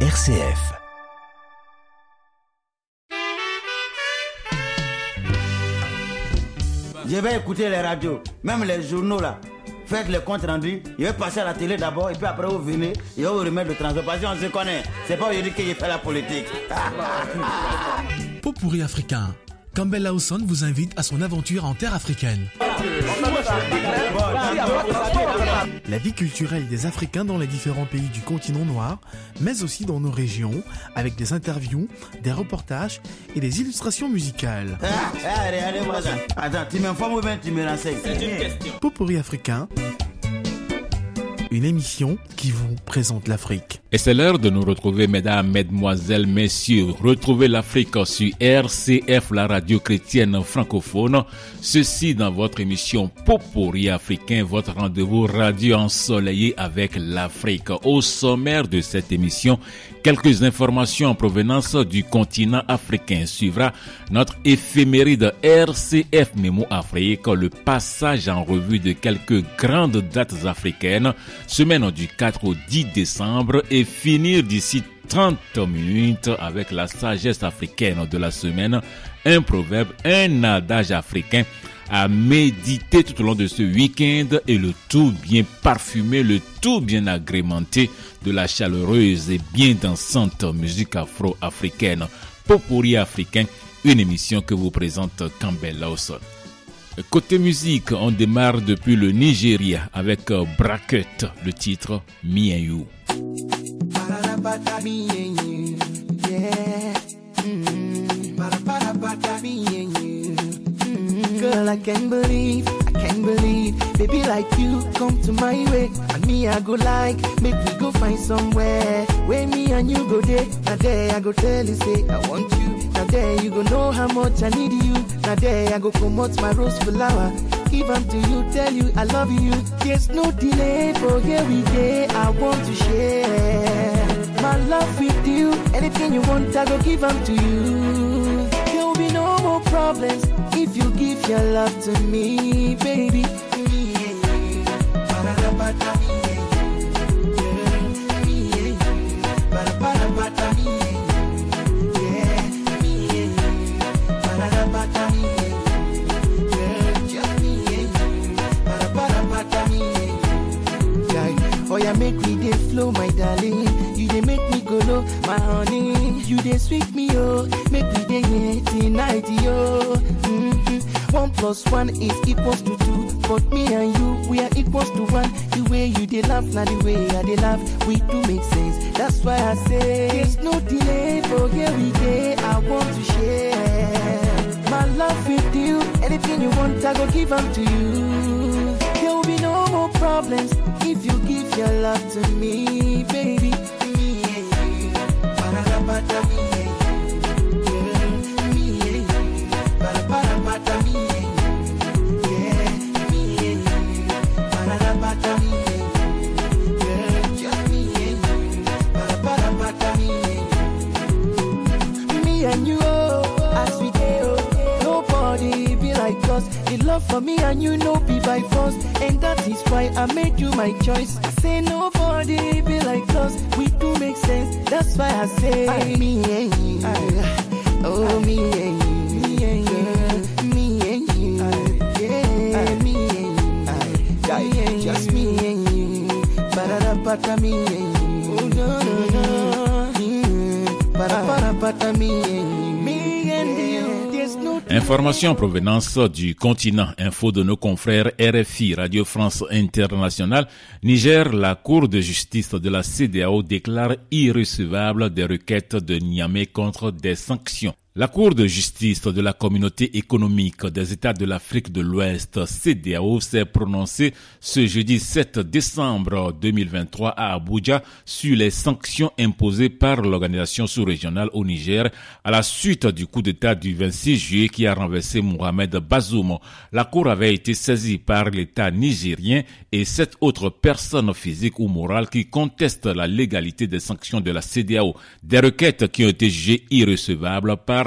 RCF. Je vais écouter les radios, même les journaux là. Faites les comptes rendus. Je vais passer à la télé d'abord et puis après vous venez et vous remettre le transport. Parce qu'on se connaît. C'est pas aujourd'hui que j'ai fait la politique. Pot pourri africain. Campbell Lawson vous invite à son aventure en terre africaine. La vie culturelle des Africains dans les différents pays du continent noir, mais aussi dans nos régions, avec des interviews, des reportages et des illustrations musicales. allez, allez, moi ça. Attends, tu m'informes ou bien tu me renseignes? C'est une question. Africain. Une émission qui vous présente l'Afrique. Et c'est l'heure de nous retrouver, mesdames, mesdemoiselles, messieurs. Retrouvez l'Afrique sur RCF, la radio chrétienne francophone. Ceci dans votre émission Popori africain, votre rendez-vous radio ensoleillé avec l'Afrique. Au sommaire de cette émission, quelques informations en provenance du continent africain. Suivra notre éphéméride RCF Mémo Afrique, le passage en revue de quelques grandes dates africaines, semaine du 4 au 10 décembre et finir d'ici 30 minutes avec la sagesse africaine de la semaine, un proverbe, un adage africain à méditer tout au long de ce week-end et le tout bien parfumé, le tout bien agrémenté de la chaleureuse et bien dansante musique afro-africaine. Popori africain, une émission que vous présente Campbell Lawson. Côté musique, on démarre depuis le Nigeria avec Bracket, le titre Me and You. Mm. Mm. Girl, I can't believe, I can't believe, baby like you come to my way, and me I go like, make we go find somewhere where me and you go there. Now there I go tell you say I want you. Now there you go know how much I need you. Now there I go promote my rose flower. Give Give 'em to you, tell you I love you. There's no delay for here we go. I want to share my love with you. Anything you want, I go give 'em to you. There will be no more problems if you give your love to me, baby. Make me dey flow, my darling. You dey make me go low, my honey. You dey sweet me, oh. Make me dey here tonight, yo. Mhm. One plus one is equals to two. But me and you, we are equals to one. The way you dey laugh, now the way I dey laugh, we do make sense. That's why I say there's no delay for here we. I want to share my love with you. Anything you want, I go give 'em to you. There will be no more problems if you give your love to me, baby. Me and you. Love for me and you know be by force, and that is why I made you my choice. Say nobody be like us. We do make sense. That's why I say me and you. Oh, me and you. Me and you. Me and you. Yeah, me and you. Me and Just me and you. Ba-da-da-ba-da, me and you. Oh, no, no, no. Mm. Ba-da-ba-da-ba-da, me and you. Information en provenance du continent. Info de nos confrères RFI, Radio France Internationale. Niger, la Cour de justice de la CDAO déclare irrecevable des requêtes de Niamey contre des sanctions. La Cour de justice de la communauté économique des États de l'Afrique de l'Ouest, CDAO, s'est prononcée ce jeudi 7 décembre 2023 à Abuja sur les sanctions imposées par l'organisation sous-régionale au Niger à la suite du coup d'État du 26 juillet qui a renversé Mohamed Bazoum. La Cour avait été saisie par l'État nigérien et sept autres personnes physiques ou morales qui contestent la légalité des sanctions de la CDAO. Des requêtes qui ont été jugées irrecevables par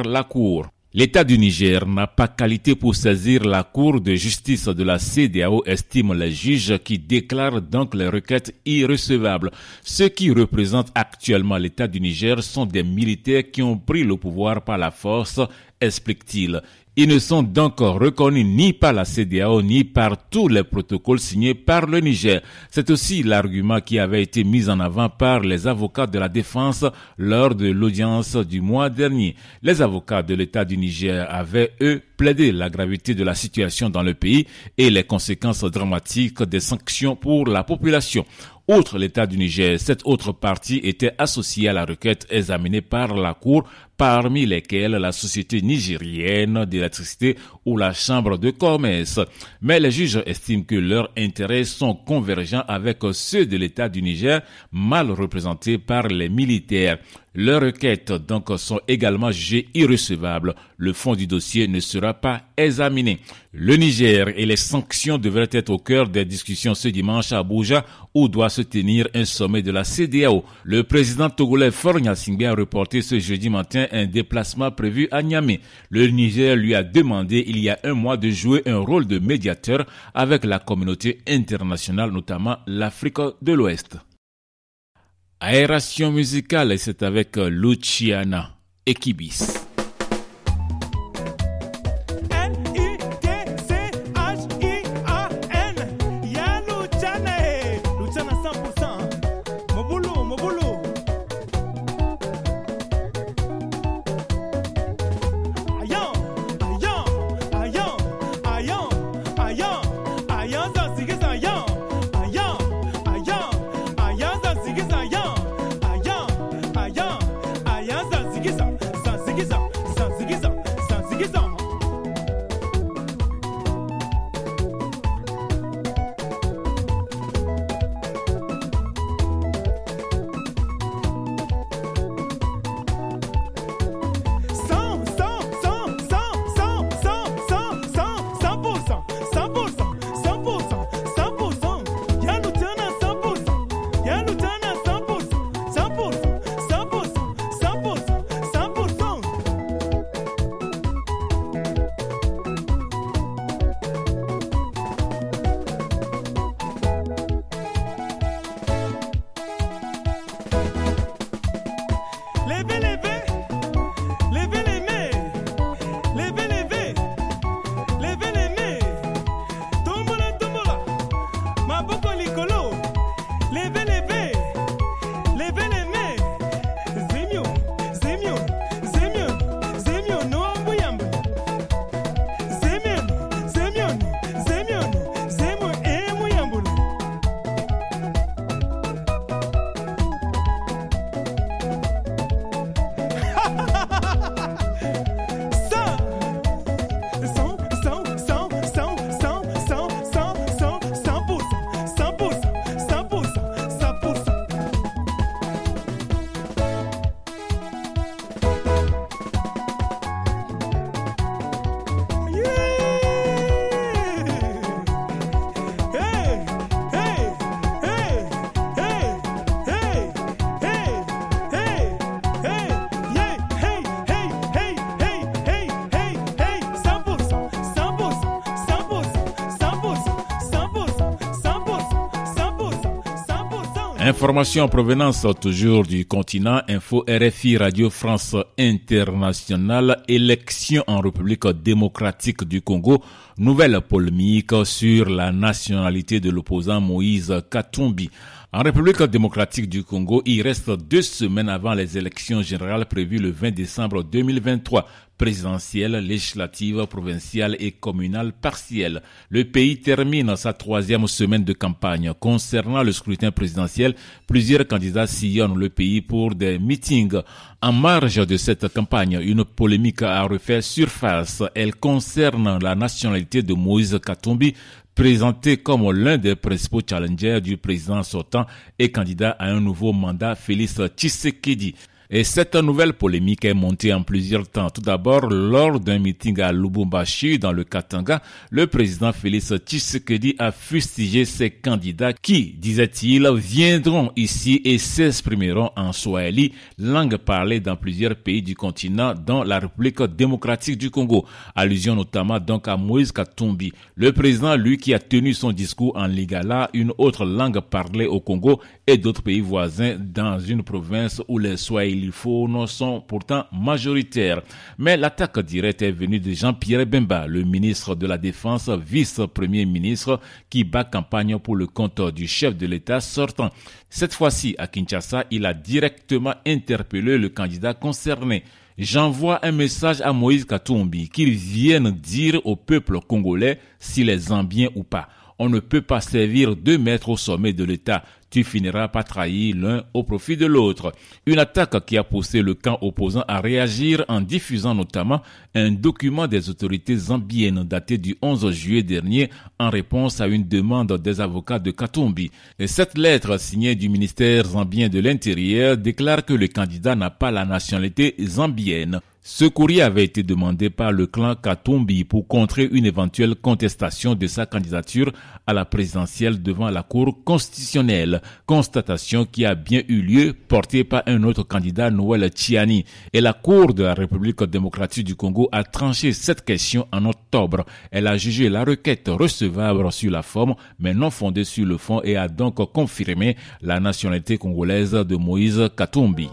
L'État du Niger n'a pas qualité pour saisir la Cour de justice de la CDAO, estime les juges qui déclarent donc les requêtes irrecevables. Ceux qui représentent actuellement l'État du Niger sont des militaires qui ont pris le pouvoir par la force, explique-t-il. Ils ne sont donc reconnus ni par la CDAO ni par tous les protocoles signés par le Niger. C'est aussi l'argument qui avait été mis en avant par les avocats de la défense lors de l'audience du mois dernier. Les avocats de l'État du Niger avaient, eux, plaidé la gravité de la situation dans le pays et les conséquences dramatiques des sanctions pour la population. Outre l'État du Niger, cette autre partie était associée à la requête examinée par la Cour, parmi lesquelles la Société nigérienne d'électricité ou la Chambre de commerce. Mais les juges estiment que leurs intérêts sont convergents avec ceux de l'État du Niger, mal représentés par les militaires. Leurs requêtes donc sont également jugées irrecevables. Le fond du dossier ne sera pas examiné. Le Niger et les sanctions devraient être au cœur des discussions ce dimanche à Abuja où doit se tenir un sommet de la CDAO. Le président togolais Fornia Singbe a reporté ce jeudi matin un déplacement prévu à Niamey. Le Niger lui a demandé il y a un mois de jouer un rôle de médiateur avec la communauté internationale, notamment l'Afrique de l'Ouest. Aération musicale, c'est avec Luciana Ekibis. Information en provenance toujours du continent, info RFI Radio France Internationale, élection en République démocratique du Congo, nouvelle polémique sur la nationalité de l'opposant Moïse Katumbi. En République démocratique du Congo, il reste deux semaines avant les élections générales prévues le 20 décembre 2023 présidentielle, législative, provinciale et communale partielle. Le pays termine sa troisième semaine de campagne. Concernant le scrutin présidentiel, plusieurs candidats sillonnent le pays pour des meetings. En marge de cette campagne, une polémique a refait surface. Elle concerne la nationalité de Moïse Katumbi, présenté comme l'un des principaux challengers du président sortant et candidat à un nouveau mandat, Félix Tshisekedi. Et cette nouvelle polémique est montée en plusieurs temps. Tout d'abord, lors d'un meeting à Lubumbashi, dans le Katanga, le président Félix Tshisekedi a fustigé ses candidats qui, disait-il, viendront ici et s'exprimeront en Swahili, langue parlée dans plusieurs pays du continent, dont la République démocratique du Congo. Allusion notamment donc à Moïse Katumbi. Le président, lui, qui a tenu son discours en Lingala, une autre langue parlée au Congo et d'autres pays voisins dans une province où les swahiliphones sont pourtant majoritaires. Mais l'attaque directe est venue de Jean-Pierre Bemba, le ministre de la Défense, vice-premier ministre, qui bat campagne pour le compte du chef de l'État sortant. Cette fois-ci, à Kinshasa, il a directement interpellé le candidat concerné. J'envoie un message à Moïse Katumbi qu'il vienne dire au peuple congolais s'il est zambien ou pas. On ne peut pas servir deux maîtres au sommet de l'État. Tu finiras par trahir l'un au profit de l'autre. Une attaque qui a poussé le camp opposant à réagir en diffusant notamment un document des autorités zambiennes daté du 11 juillet dernier en réponse à une demande des avocats de Katumbi. Et cette lettre signée du ministère zambien de l'Intérieur déclare que le candidat n'a pas la nationalité zambienne. Ce courrier avait été demandé par le clan Katumbi pour contrer une éventuelle contestation de sa candidature à la présidentielle devant la Cour constitutionnelle, constatation qui a bien eu lieu portée par un autre candidat Noël Chiani. Et la Cour de la République démocratique du Congo a tranché cette question en octobre. Elle a jugé la requête recevable sur la forme mais non fondée sur le fond et a donc confirmé la nationalité congolaise de Moïse Katumbi.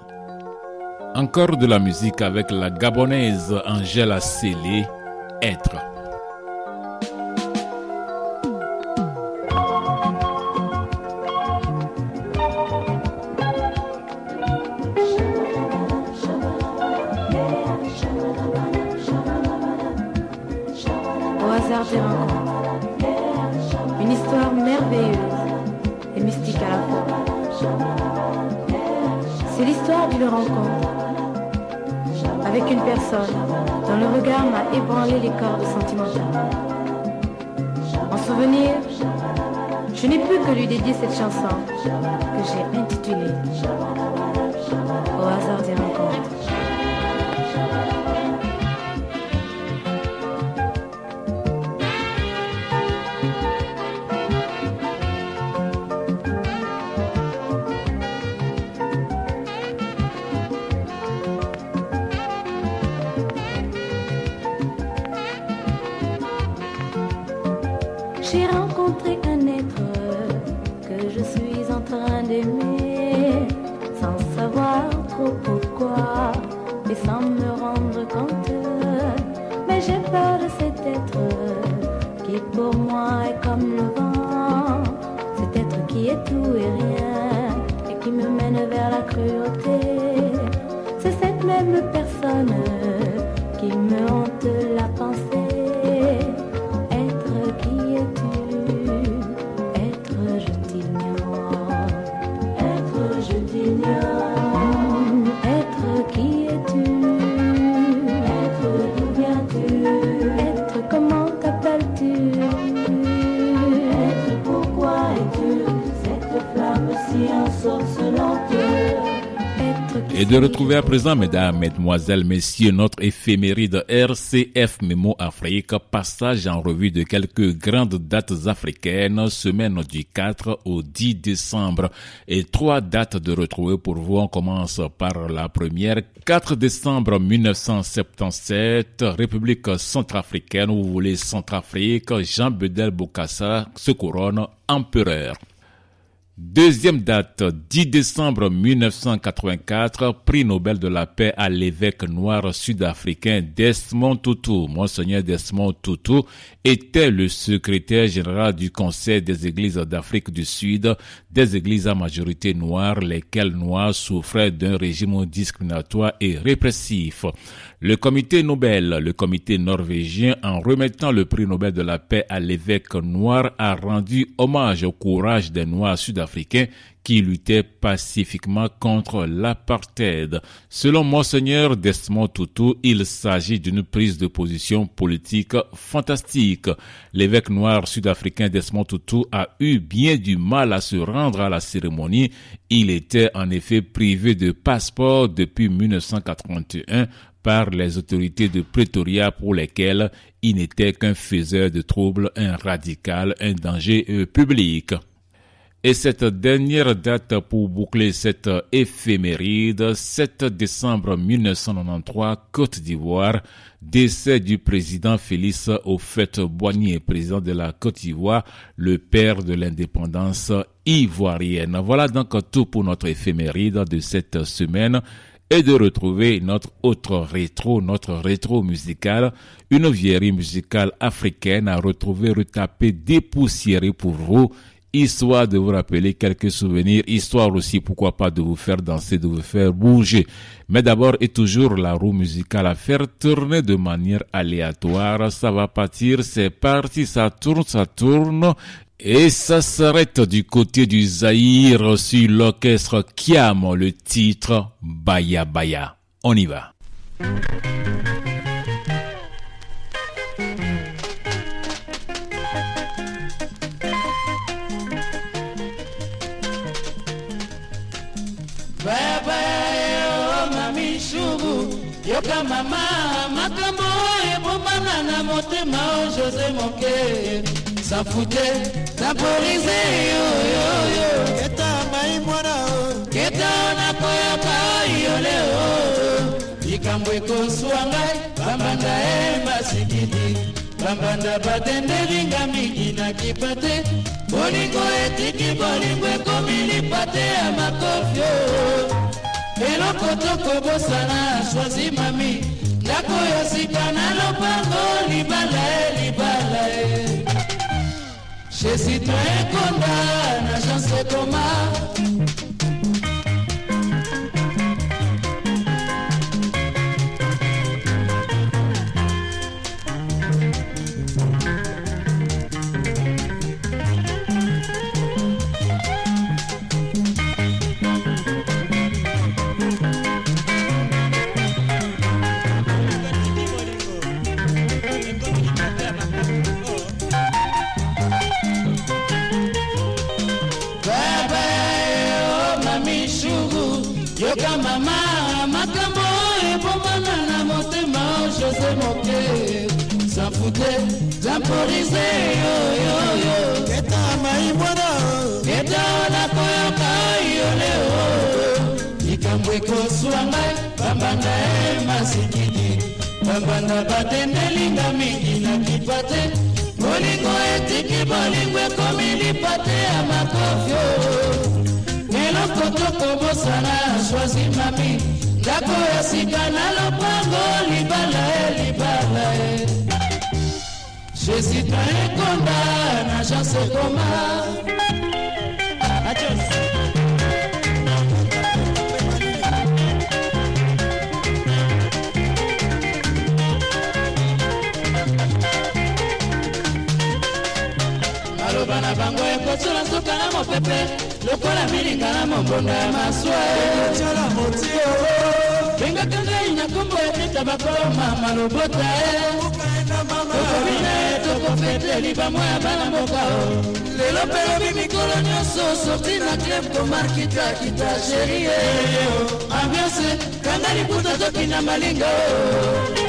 Encore de la musique avec la gabonaise Angela Sélé, Être. D'une rencontre avec une personne dont le regard m'a ébranlé les cordes sentimentales. En souvenir, je n'ai plus que lui dédier cette chanson que j'ai intitulée Au hasard des rencontres. Être de retrouver à présent, mesdames, mesdemoiselles, messieurs, notre éphéméride RCF Mémo Afrique, passage en revue de quelques grandes dates africaines, semaine du 4 au 10 décembre. Et trois dates de retrouver pour vous. On commence par la première, 4 décembre 1977, République centrafricaine, vous voulez Centrafrique, Jean Bedel Bokassa se couronne empereur. Deuxième date, 10 décembre 1984, prix Nobel de la paix à l'évêque noir sud-africain Desmond Tutu. Monseigneur Desmond Tutu était le secrétaire général du Conseil des églises d'Afrique du Sud, des églises à majorité noire, lesquelles noirs souffraient d'un régime discriminatoire et répressif. Le comité Nobel, le comité norvégien, en remettant le prix Nobel de la paix à l'évêque noir, a rendu hommage au courage des noirs sud-africains Qui luttaient pacifiquement contre l'apartheid. Selon Monseigneur Desmond Tutu, il s'agit d'une prise de position politique fantastique. L'évêque noir sud-africain Desmond Tutu a eu bien du mal à se rendre à la cérémonie. Il était en effet privé de passeport depuis 1981 par les autorités de Pretoria pour lesquelles il n'était qu'un faiseur de troubles, un radical, un danger euh, public. Et cette dernière date pour boucler cette éphéméride, 7 décembre 1993, Côte d'Ivoire, décès du président Félix Houphouët-Boigny, président de la Côte d'Ivoire, le père de l'indépendance ivoirienne. Voilà donc tout pour notre éphéméride de cette semaine et de retrouver notre autre rétro, notre rétro musical, une vieillerie musicale africaine à retrouver retapée, dépoussiérée pour vous, histoire de vous rappeler quelques souvenirs, histoire aussi, pourquoi pas, de vous faire danser, de vous faire bouger. Mais d'abord et toujours la roue musicale à faire tourner de manière aléatoire. Ça va partir, c'est parti, ça tourne, ça tourne. Et ça s'arrête du côté du Zaïre sur l'orchestre Kiam, le titre Baya Baya. On y va. Yoka mama makambo ebomana na motema o José Moke. Safute saporize yoyoyo keta mai mwana o keta nakoyoka yole o likambo ekoswa ngai bambanda e masikidi bambanda batendelinga mingi na kipate. Bolingo etiki bolingo ekomi lipate ya makofio eloko tokobosana shwazi mami. Ndako yo sika na lopango libala e libala e chez citoyen konda na chance koma sanfute zamporize yoyoyo keta mai mwana. O keta nakoyoka yole o likambo ekoswa ngai bambanda e masikidi bambanda batendelinga mingi na kipate. Bolingo etiki bolingo ekomi lipate ya makofio. Eloko tokobosana shwazi mami. Ndako ya sika na lopango libala e libala e jesita ekonda na chance koma maloba na bango ekosula nsuka na mopepe lokola milinga na mombonga ya maswa tala moti o bengaka ngai na nkombo ya pita bakoma malobota e ukaenda tokofeteli bamwa ya bana mboka o lelo mpe lobi mikolo nyonso sorti na club komarkitakita sherie ambiance kanga liputa tokina malinga o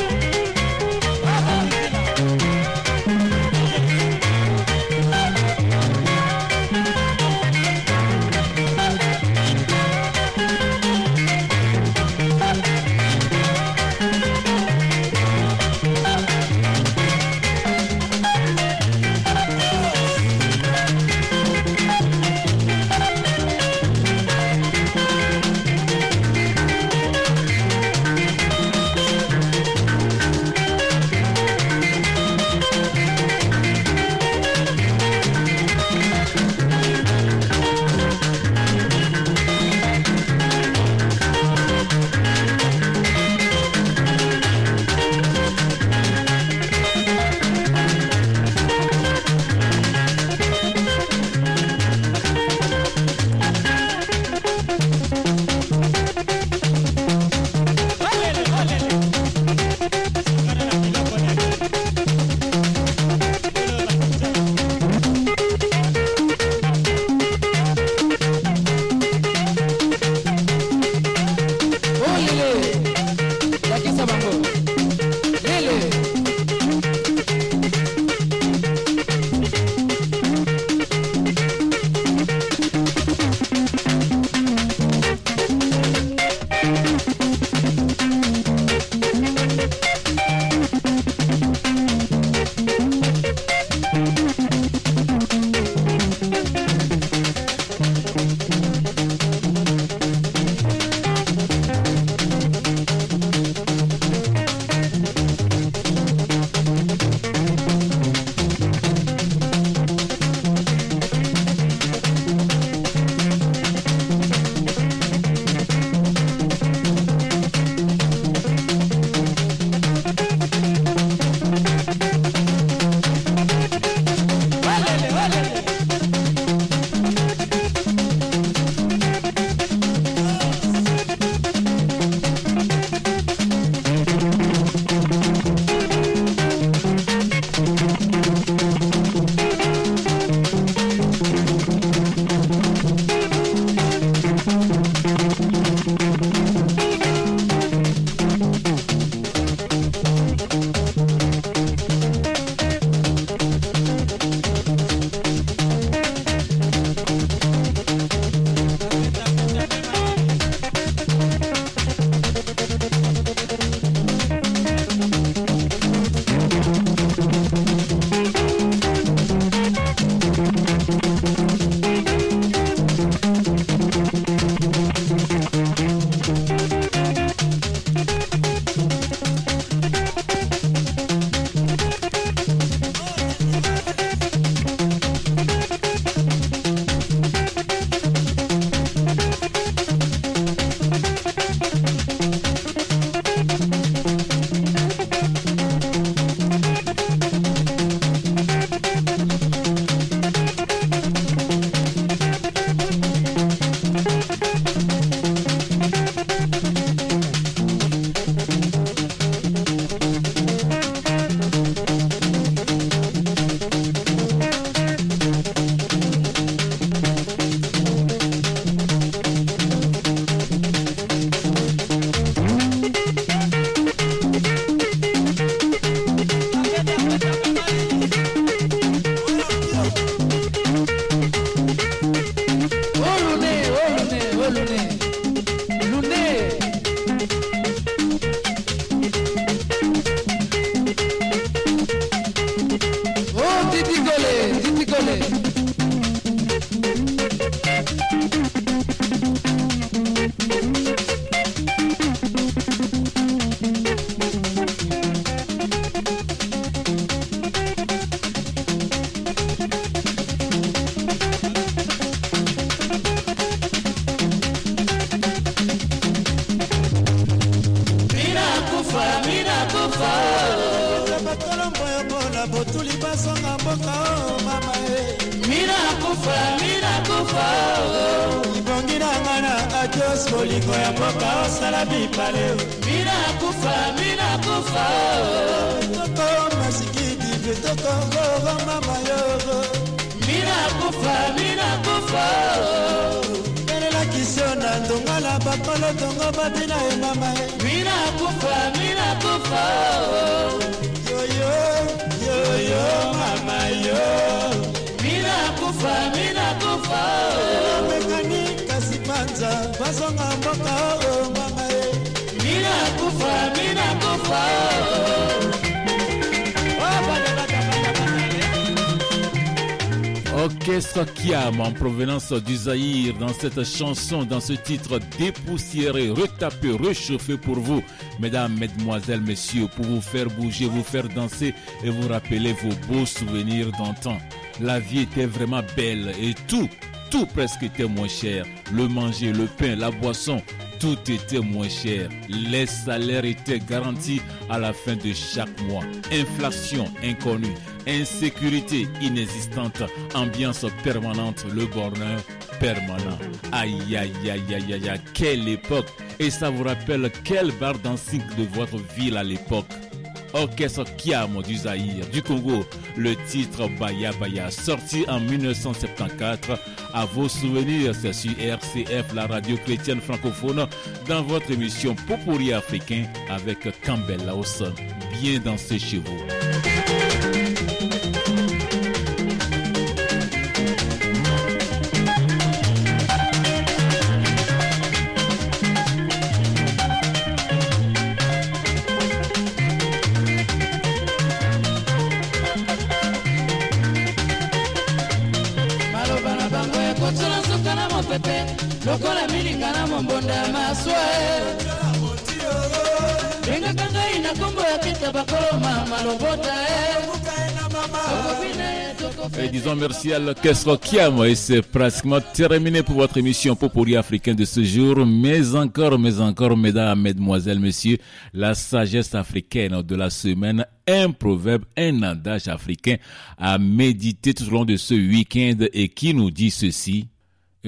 bakolo tongo babina ye mama ye mina kufa mina kufa yoyo yoyo mama yo. Mina kufa mina kufa mekani kasi panza bazonga mboka o Orchestre Kiam en provenance du Zaïre dans cette chanson, dans ce titre dépoussiéré, retapé, réchauffé pour vous, mesdames, mesdemoiselles, messieurs, pour vous faire bouger, vous faire danser et vous rappeler vos beaux souvenirs d'antan. La vie était vraiment belle et tout, tout presque était moins cher. Le manger, le pain, la boisson, tout était moins cher. Les salaires étaient garantis à la fin de chaque mois. Inflation inconnue, insécurité inexistante, ambiance permanente, le bonheur permanent. Aïe, aïe, aïe, aïe, aïe, aïe, quelle époque! Et ça vous rappelle quel bar dancing de votre ville à l'époque? Orchestre Kiam du Zaïre, du Congo, le titre Baya Baya, sorti en 1974. À vos souvenirs, c'est sur RCF, la radio chrétienne francophone, dans votre émission Popori africain avec Campbell Lawson. Bien dansé chez vous. Ye Et disons merci à l'orchestre Kiam et c'est pratiquement terminé pour votre émission Popori africain de ce jour. Mais encore, mais encore, mesdames, mesdemoiselles, messieurs, la sagesse africaine de la semaine, un proverbe, un adage africain à méditer tout au long de ce week-end et qui nous dit ceci.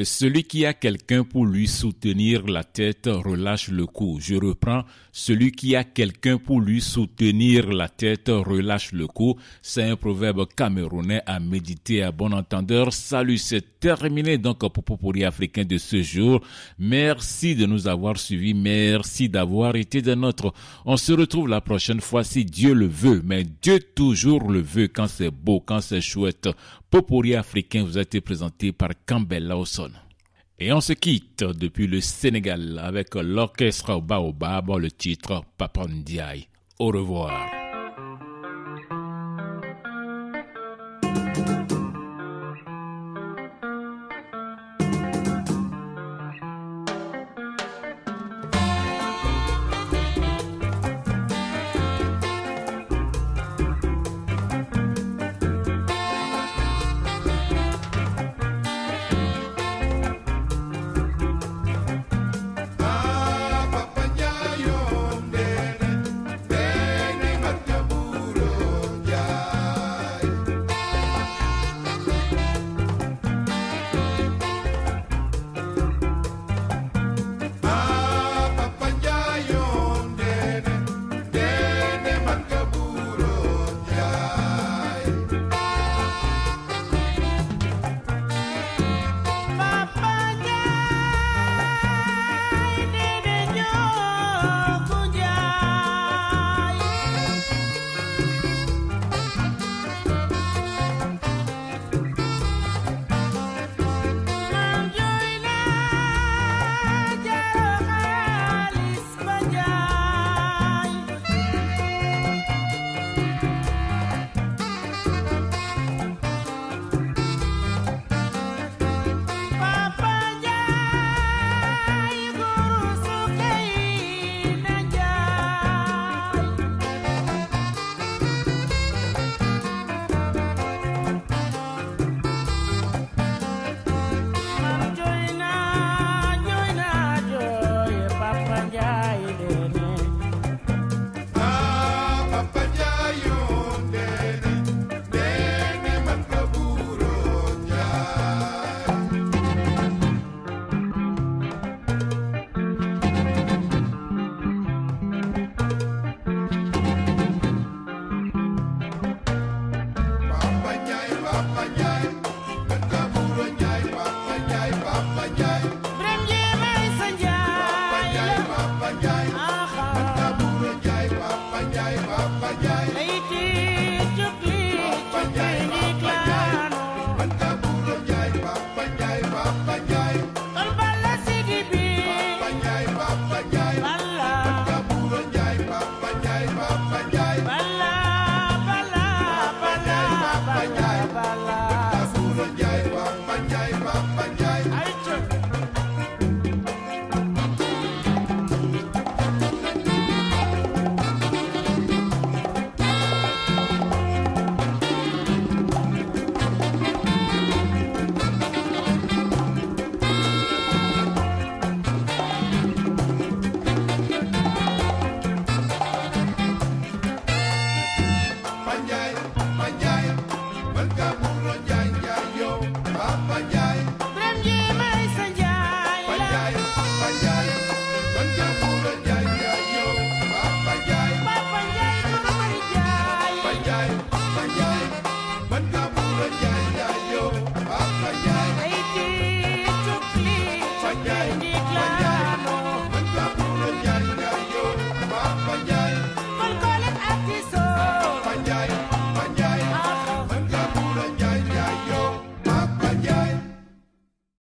Celui qui a quelqu'un pour lui soutenir la tête relâche le cou. Je reprends. Celui qui a quelqu'un pour lui soutenir la tête relâche le cou. C'est un proverbe camerounais à méditer à bon entendeur. Salut, c'est terminé donc pour Popori africain de ce jour. Merci de nous avoir suivis. Merci d'avoir été de notre. On se retrouve la prochaine fois si Dieu le veut. Mais Dieu toujours le veut quand c'est beau, quand c'est chouette. Popori africain vous a été présenté par Campbell Lawson. Et on se quitte depuis le Sénégal avec l'orchestre Baobab, le titre Papandiaï. Au revoir.